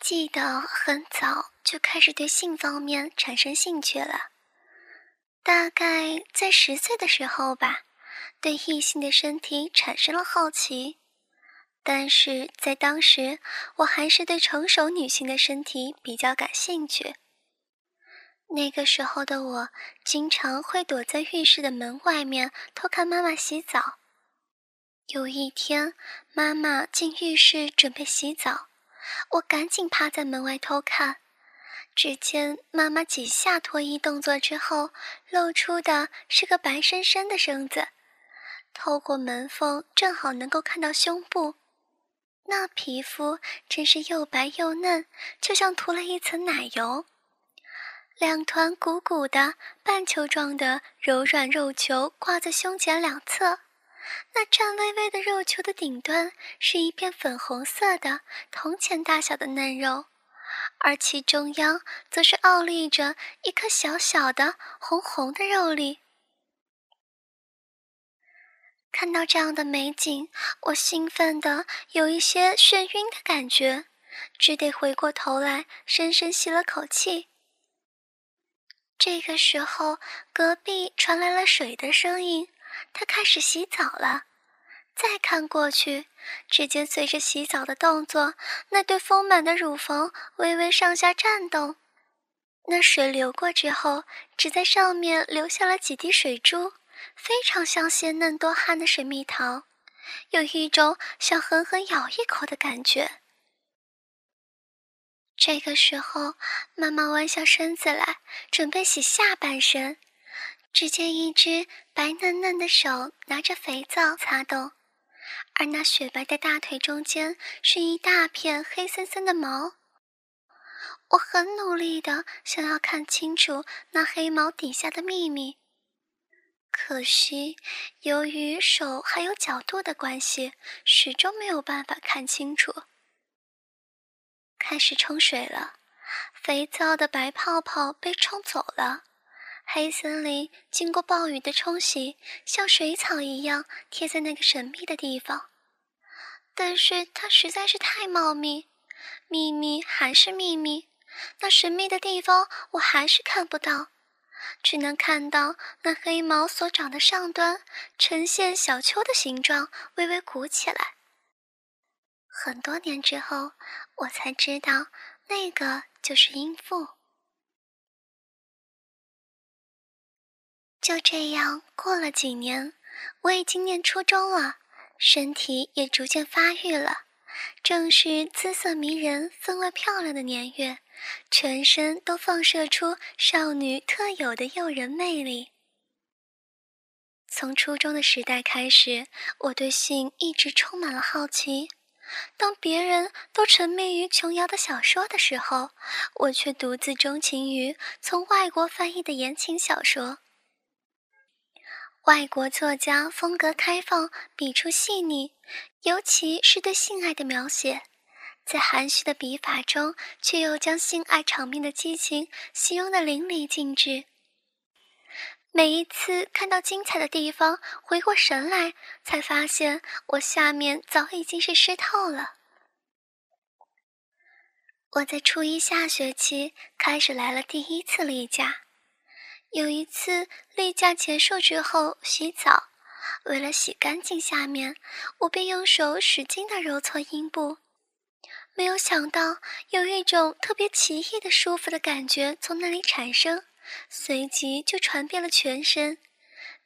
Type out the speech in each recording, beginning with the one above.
记得很早就开始对性方面产生兴趣了，大概在十岁的时候吧，对异性的身体产生了好奇。但是在当时，我还是对成熟女性的身体比较感兴趣。那个时候的我，经常会躲在浴室的门外面偷看妈妈洗澡。有一天，妈妈进浴室准备洗澡，我赶紧趴在门外偷看。只见妈妈几下脱衣动作之后，露出的是个白生生的身子，透过门缝正好能够看到胸部，那皮肤真是又白又嫩，就像涂了一层奶油。两团鼓鼓的半球状的柔软肉球挂在胸前两侧，那颤巍巍的肉球的顶端是一片粉红色的铜钱大小的嫩肉，而其中央则是傲立着一颗小小的红红的肉粒。看到这样的美景，我兴奋的有一些眩晕的感觉，只得回过头来深深吸了口气。这个时候，隔壁传来了水的声音，他开始洗澡了。再看过去，只见随着洗澡的动作，那对丰满的乳房微微上下颤动。那水流过之后，只在上面留下了几滴水珠，非常像鲜嫩多汗的水蜜桃，有一种想狠狠咬一口的感觉。这个时候，妈妈弯下身子来，准备洗下半身。只见一只白嫩嫩的手拿着肥皂擦动，而那雪白的大腿中间是一大片黑森森的毛。我很努力的想要看清楚那黑毛底下的秘密，可惜由于手还有角度的关系，始终没有办法看清楚。开始冲水了，肥皂的白泡泡被冲走了，黑森林经过暴雨的冲洗，像水草一样贴在那个神秘的地方。但是它实在是太茂密，秘密还是秘密，那神秘的地方我还是看不到，只能看到那黑毛所长的上端呈现小丘的形状，微微鼓起来。很多年之后，我才知道那个就是阴父。就这样过了几年，我已经念初中了，身体也逐渐发育了，正是姿色迷人、分外漂亮的年月，全身都放射出少女特有的诱人魅力。从初中的时代开始，我对性一直充满了好奇。当别人都沉迷于琼瑶的小说的时候，我却独自钟情于从外国翻译的言情小说。外国作家风格开放，笔触细腻，尤其是对性爱的描写，在含蓄的笔法中，却又将性爱场面的激情形容得淋漓尽致。每一次看到精彩的地方，回过神来，才发现我下面早已经是湿透了。我在初一下学期开始来了第一次例假，有一次例假结束之后洗澡，为了洗干净下面，我便用手使劲的揉搓阴部，没有想到有一种特别奇异的舒服的感觉从那里产生。随即就传遍了全身，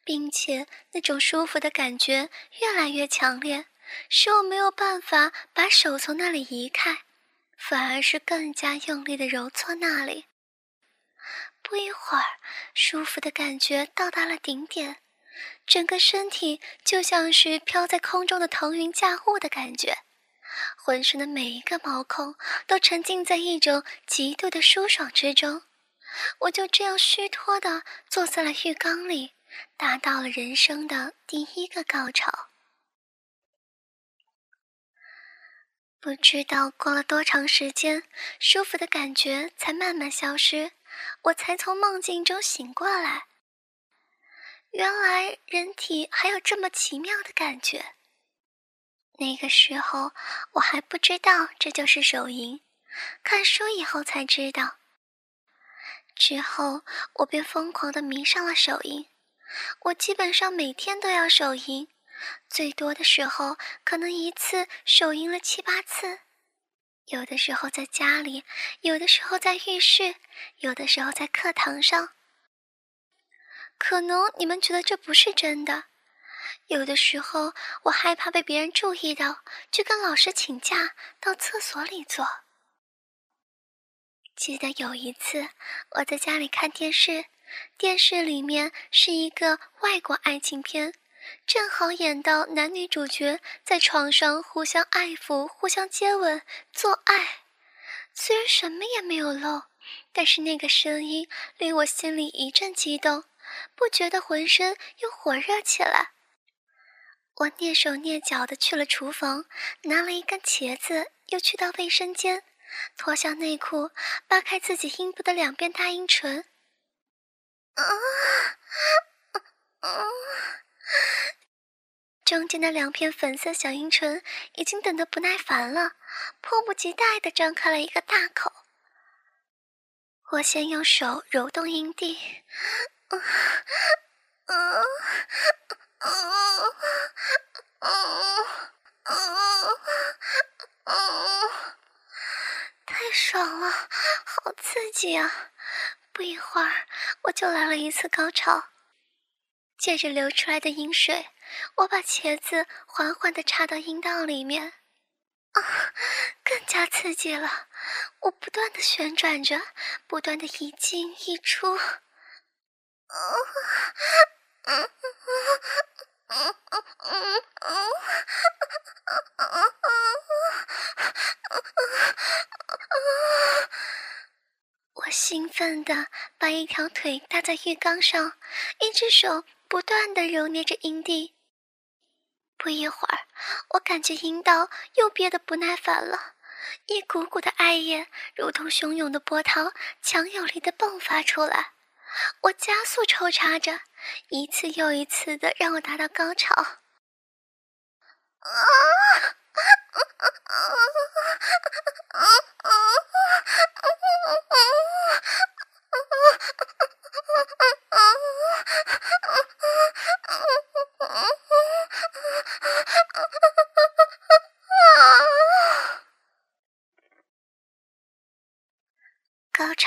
并且那种舒服的感觉越来越强烈，使我没有办法把手从那里移开，反而是更加用力的揉搓那里。不一会儿，舒服的感觉到达了顶点，整个身体就像是飘在空中的腾云驾雾的感觉，浑身的每一个毛孔都沉浸在一种极度的舒爽之中。我就这样虚脱的坐在了浴缸里，达到了人生的第一个高潮。不知道过了多长时间，舒服的感觉才慢慢消失，我才从梦境中醒过来。原来人体还有这么奇妙的感觉。那个时候我还不知道这就是手淫。看书以后才知道。之后我便疯狂的迷上了手淫，我基本上每天都要手淫，最多的时候可能一次手淫了七八次。有的时候在家里，有的时候在浴室，有的时候在课堂上。可能你们觉得这不是真的。有的时候我害怕被别人注意到，就跟老师请假到厕所里做。记得有一次我在家里看电视，电视里面是一个外国爱情片。正好演到男女主角在床上互相爱抚、互相接吻、做爱，虽然什么也没有露，但是那个声音令我心里一阵激动，不觉得浑身又火热起来。我蹑手蹑脚的去了厨房，拿了一根茄子，又去到卫生间，脱下内裤，扒开自己阴部的两边大阴唇。啊啊啊！中间的两片粉色小阴唇已经等得不耐烦了，迫不及待地张开了一个大口。我先用手揉动阴蒂，啊啊啊啊啊啊啊啊！太爽了，好刺激啊！不一会儿，我就来了一次高潮。借着流出来的阴水，我把茄子缓缓地插到阴道里面，啊，更加刺激了！我不断地旋转着，不断地一进一出，啊，嗯嗯嗯嗯嗯嗯我兴奋地把一条腿搭在浴缸上，一只手。不断的揉捏着阴蒂，不一会儿，我感觉阴道又憋得不耐烦了，一股股的爱液如同汹涌的波涛，强有力的迸发出来。我加速抽插着，一次又一次的让我达到高潮。啊！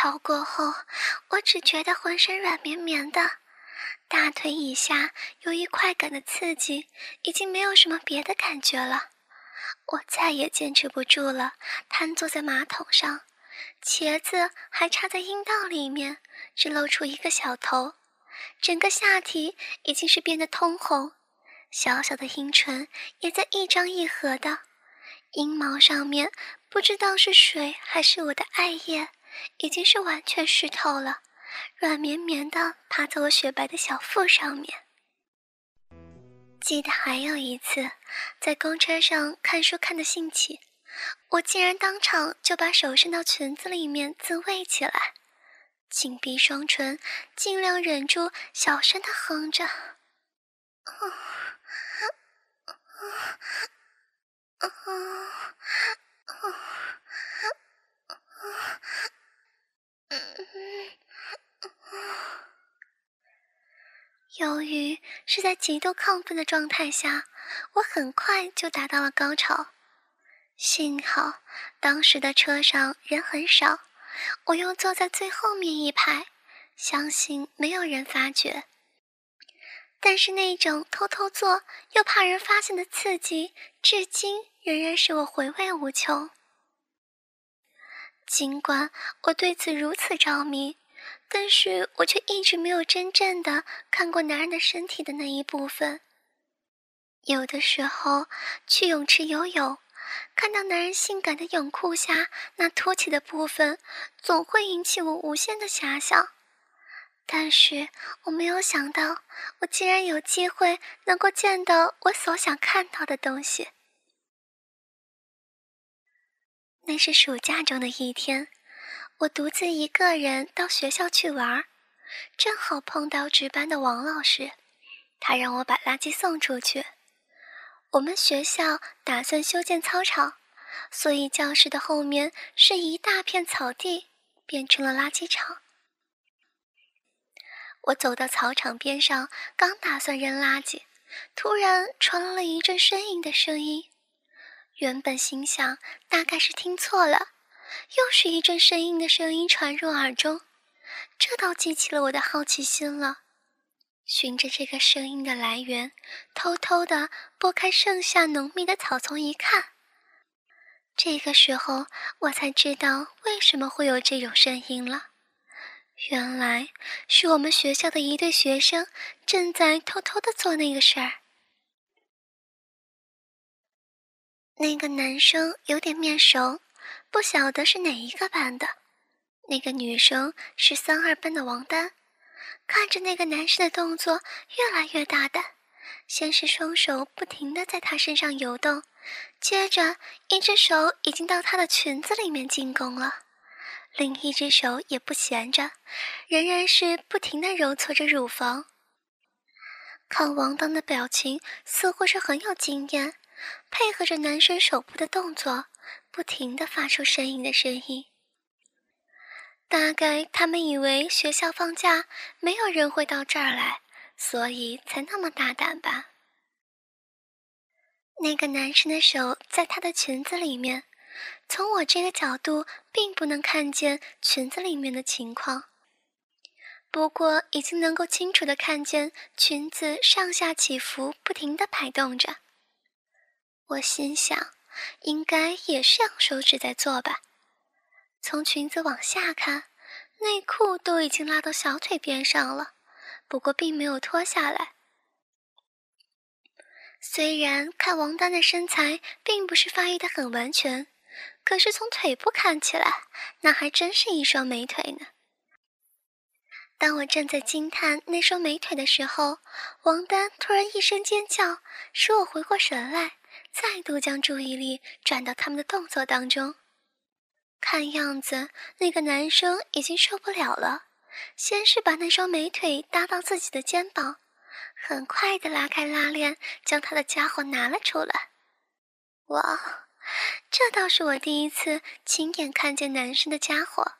高潮过后，我只觉得浑身软绵绵的，大腿以下由于快感的刺激，已经没有什么别的感觉了。我再也坚持不住了，瘫坐在马桶上，茄子还插在阴道里面，只露出一个小头，整个下体已经是变得通红，小小的阴唇也在一张一合的，阴毛上面不知道是水还是我的爱液。已经是完全湿透了，软绵绵的趴在我雪白的小腹上面。记得还有一次，在公车上看书看的兴起，我竟然当场就把手伸到裙子里面自慰起来，紧闭双唇，尽量忍住小声的哼着。由于是在极度亢奋的状态下，我很快就达到了高潮。幸好当时的车上人很少，我又坐在最后面一排，相信没有人发觉。但是那种偷偷做又怕人发现的刺激，至今仍然使我回味无穷。尽管我对此如此着迷，但是我却一直没有真正的看过男人的身体的那一部分。有的时候去泳池游泳，看到男人性感的泳裤下那凸起的部分，总会引起我无限的遐想。但是我没有想到，我竟然有机会能够见到我所想看到的东西。那是暑假中的一天，我独自一个人到学校去玩，正好碰到值班的王老师，他让我把垃圾送出去。我们学校打算修建操场，所以教室的后面是一大片草地，变成了垃圾场。我走到草场边上，刚打算扔垃圾，突然传来了一阵呻吟的声音。原本心想大概是听错了，又是一阵呻吟的声音传入耳中，这倒激起了我的好奇心了。循着这个声音的来源，偷偷地拨开盛夏浓密的草丛一看，这个时候我才知道为什么会有这种声音了。原来是我们学校的一对学生正在偷偷的做那个事儿。那个男生有点面熟，不晓得是哪一个班的。那个女生是三二班的王丹。看着那个男生的动作越来越大胆，先是双手不停的在他身上游动，接着一只手已经到他的裙子里面进攻了。另一只手也不闲着，仍然是不停地揉搓着乳房。看王丹的表情，似乎是很有经验，配合着男生手部的动作，不停地发出呻吟的声音。大概他们以为学校放假，没有人会到这儿来，所以才那么大胆吧。那个男生的手在她的裙子里面。从我这个角度，并不能看见裙子里面的情况，不过已经能够清楚的看见裙子上下起伏，不停的摆动着。我心想，应该也是用手指在做吧。从裙子往下看，内裤都已经拉到小腿边上了，不过并没有脱下来。虽然看王丹的身材并不是发育的很完全。可是从腿部看起来，那还真是一双美腿呢。当我正在惊叹那双美腿的时候，王丹突然一声尖叫，使我回过神来，再度将注意力转到他们的动作当中。看样子，那个男生已经受不了了，先是把那双美腿搭到自己的肩膀，很快的拉开拉链，将他的家伙拿了出来。哇！这倒是我第一次亲眼看见男生的家伙，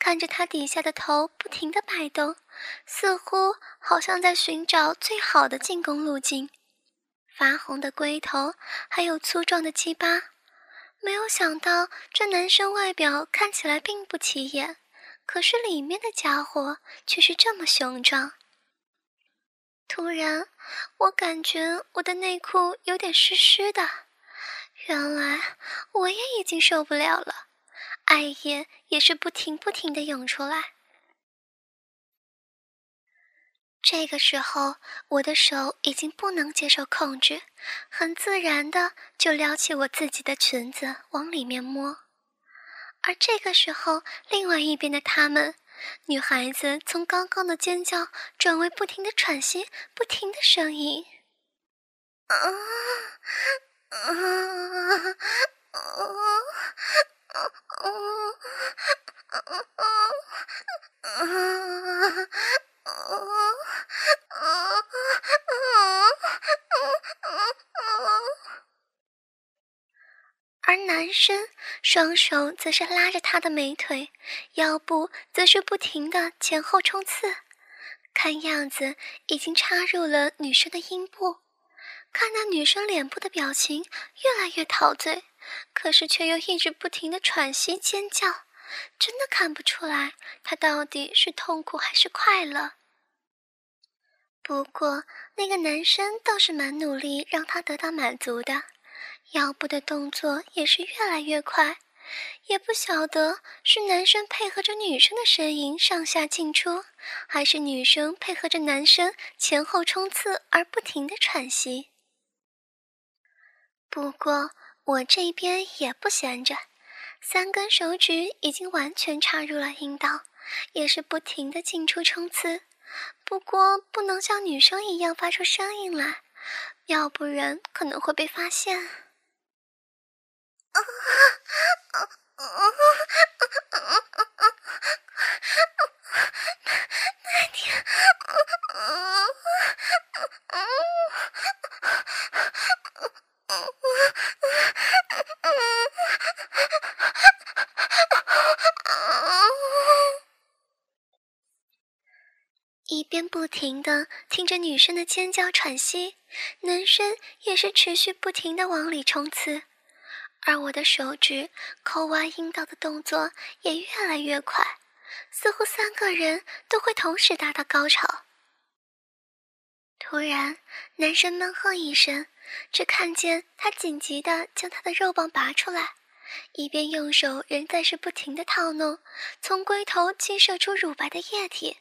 看着他底下的头不停的摆动，似乎好像在寻找最好的进攻路径。发红的龟头，还有粗壮的鸡巴，没有想到这男生外表看起来并不起眼，可是里面的家伙却是这么雄壮。突然，我感觉我的内裤有点湿湿的。原来我也已经受不了了，爱液也是不停不停的涌出来。这个时候，我的手已经不能接受控制，很自然的就撩起我自己的裙子往里面摸。而这个时候，另外一边的他们，女孩子从刚刚的尖叫转为不停的喘息，不停的声音，啊。啊啊啊啊啊啊啊男生双手则是拉着她的美腿，腰部则是不停的前后冲刺，看样子已经插入了女生的阴部。看那女生脸部的表情越来越陶醉，可是却又一直不停的喘息尖叫，真的看不出来她到底是痛苦还是快乐。不过那个男生倒是蛮努力让她得到满足的，腰部的动作也是越来越快，也不晓得是男生配合着女生的声音上下进出，还是女生配合着男生前后冲刺而不停的喘息。不过我这边也不闲着，三根手指已经完全插入了阴道，也是不停的进出冲刺。不过不能像女生一样发出声音来，要不然可能会被发现。一边不停的听着女生的尖叫喘息，男生也是持续不停的往里冲刺。而我的手指抠挖阴道的动作也越来越快，似乎三个人都会同时达到高潮。突然，男生闷哼一声，只看见他紧急的将他的肉棒拔出来，一边用手仍在是不停的套弄，从龟头激射出乳白的液体。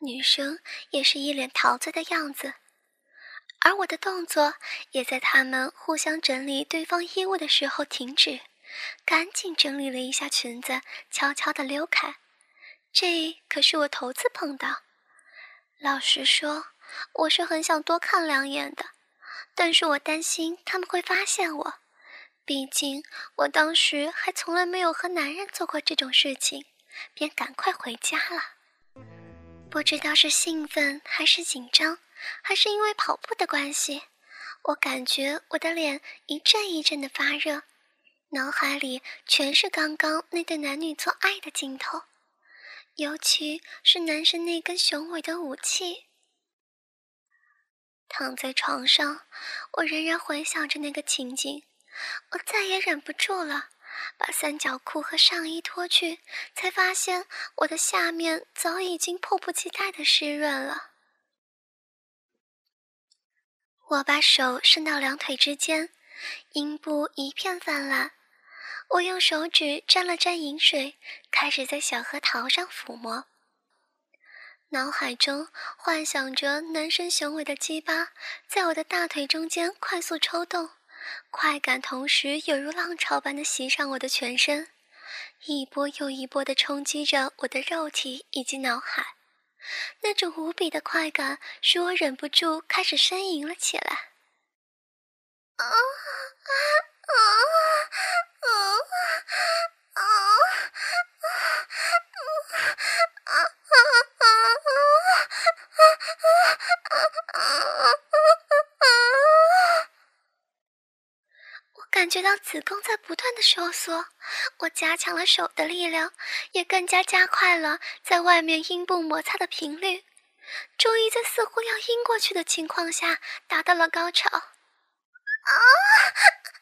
女生也是一脸陶醉的样子，而我的动作也在他们互相整理对方衣物的时候停止，赶紧整理了一下裙子，悄悄的溜开。这可是我头次碰到。老实说，我是很想多看两眼的，但是我担心他们会发现我，毕竟我当时还从来没有和男人做过这种事情，便赶快回家了。不知道是兴奋还是紧张，还是因为跑步的关系，我感觉我的脸一阵一阵的发热，脑海里全是刚刚那对男女做爱的镜头，尤其是男生那根雄伟的武器。躺在床上，我仍然回想着那个情景，我再也忍不住了。把三角裤和上衣脱去，才发现我的下面早已经迫不及待的湿润了。我把手伸到两腿之间，阴部一片泛滥。我用手指沾了沾饮水，开始在小核桃上抚摸，脑海中幻想着男生雄伟的鸡巴在我的大腿中间快速抽动。快感同时犹如浪潮般的袭上我的全身，一波又一波的冲击着我的肉体以及脑海。那种无比的快感使我忍不住开始呻吟了起来。啊啊啊啊啊啊啊感觉到子宫在不断的收缩，我加强了手的力量，也更加加快了在外面阴部摩擦的频率，终于在似乎要阴过去的情况下达到了高潮。啊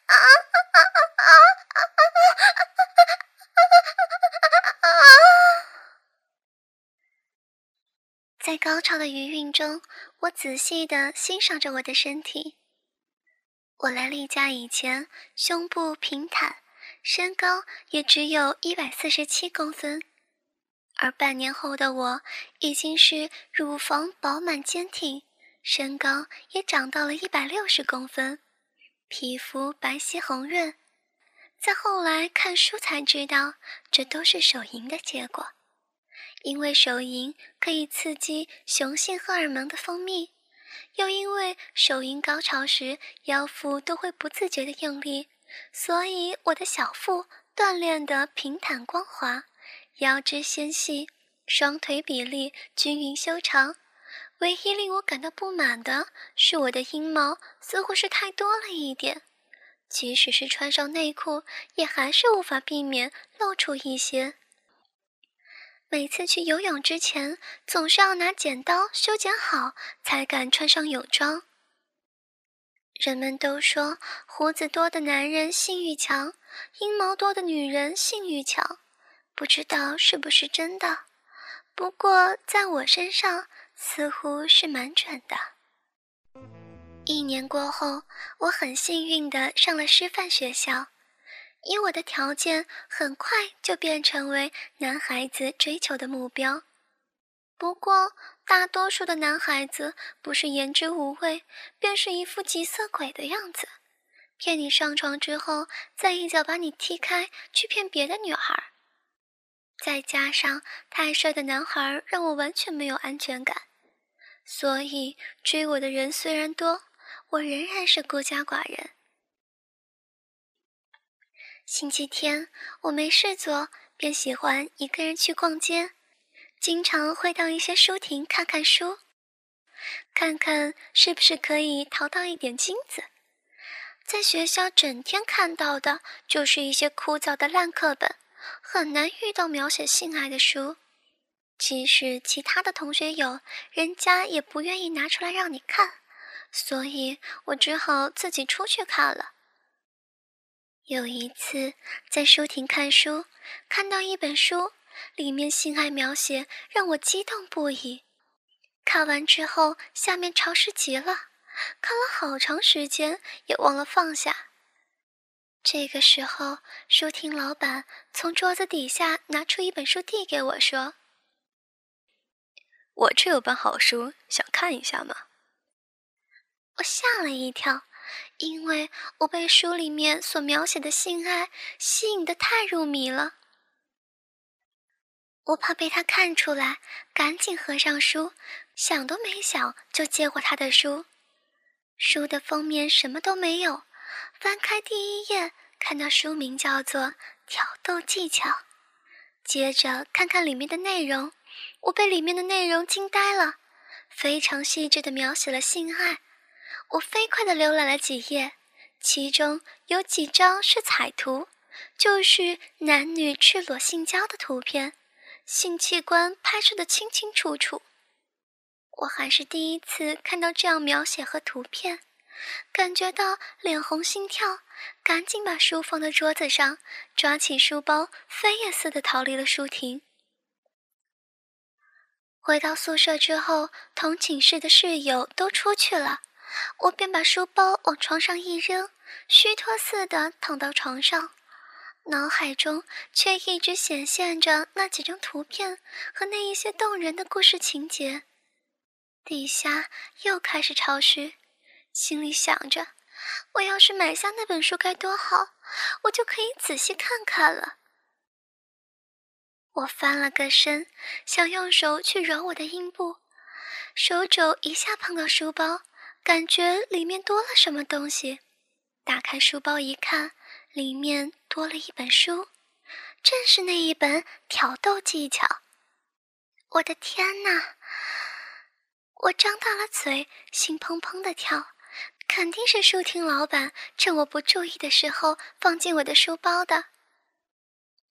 啊啊啊啊！在高潮的余韵中，我仔细的欣赏着我的身体。我来例假以前，胸部平坦，身高也只有一百四十七公分，而半年后的我已经是乳房饱满坚挺，身高也长到了一百六十公分，皮肤白皙红润。再后来看书才知道，这都是手淫的结果，因为手淫可以刺激雄性荷尔蒙的分泌。又因为手淫高潮时腰腹都会不自觉的用力，所以我的小腹锻炼得平坦光滑，腰肢纤细，双腿比例均匀修长。唯一令我感到不满的是我的阴毛似乎是太多了一点，即使是穿上内裤，也还是无法避免露出一些。每次去游泳之前，总是要拿剪刀修剪好，才敢穿上泳装。人们都说胡子多的男人性欲强，阴毛多的女人性欲强，不知道是不是真的。不过在我身上似乎是蛮准的。一年过后，我很幸运的上了师范学校。以我的条件，很快就变成为男孩子追求的目标。不过，大多数的男孩子不是言之无味，便是一副急色鬼的样子，骗你上床之后，再一脚把你踢开，去骗别的女孩。再加上太帅的男孩让我完全没有安全感，所以追我的人虽然多，我仍然是孤家寡人。星期天我没事做，便喜欢一个人去逛街，经常会到一些书亭看看书，看看是不是可以淘到一点金子。在学校整天看到的就是一些枯燥的烂课本，很难遇到描写性爱的书。即使其他的同学有，人家也不愿意拿出来让你看，所以我只好自己出去看了。有一次在书亭看书，看到一本书，里面性爱描写让我激动不已。看完之后，下面潮湿极了，看了好长时间也忘了放下。这个时候，书亭老板从桌子底下拿出一本书递给我，说：“我这有本好书，想看一下吗？”我吓了一跳。因为我被书里面所描写的性爱吸引的太入迷了，我怕被他看出来，赶紧合上书，想都没想就接过他的书。书的封面什么都没有，翻开第一页，看到书名叫做《挑逗技巧》，接着看看里面的内容，我被里面的内容惊呆了，非常细致的描写了性爱。我飞快地浏览了几页，其中有几张是彩图，就是男女赤裸性交的图片，性器官拍摄的清清楚楚。我还是第一次看到这样描写和图片，感觉到脸红心跳，赶紧把书放到桌子上，抓起书包飞也似的逃离了书亭。回到宿舍之后，同寝室的室友都出去了。我便把书包往床上一扔，虚脱似的躺到床上，脑海中却一直显现着那几张图片和那一些动人的故事情节。底下又开始潮湿，心里想着：我要是买下那本书该多好，我就可以仔细看看了。我翻了个身，想用手去揉我的阴部，手肘一下碰到书包。感觉里面多了什么东西，打开书包一看，里面多了一本书，正是那一本挑逗技巧。我的天哪！我张大了嘴，心砰砰的跳，肯定是书厅老板趁我不注意的时候放进我的书包的。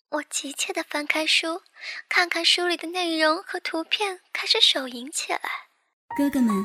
我急切地翻开书，看看书里的内容和图片，开始手淫起来。哥哥们。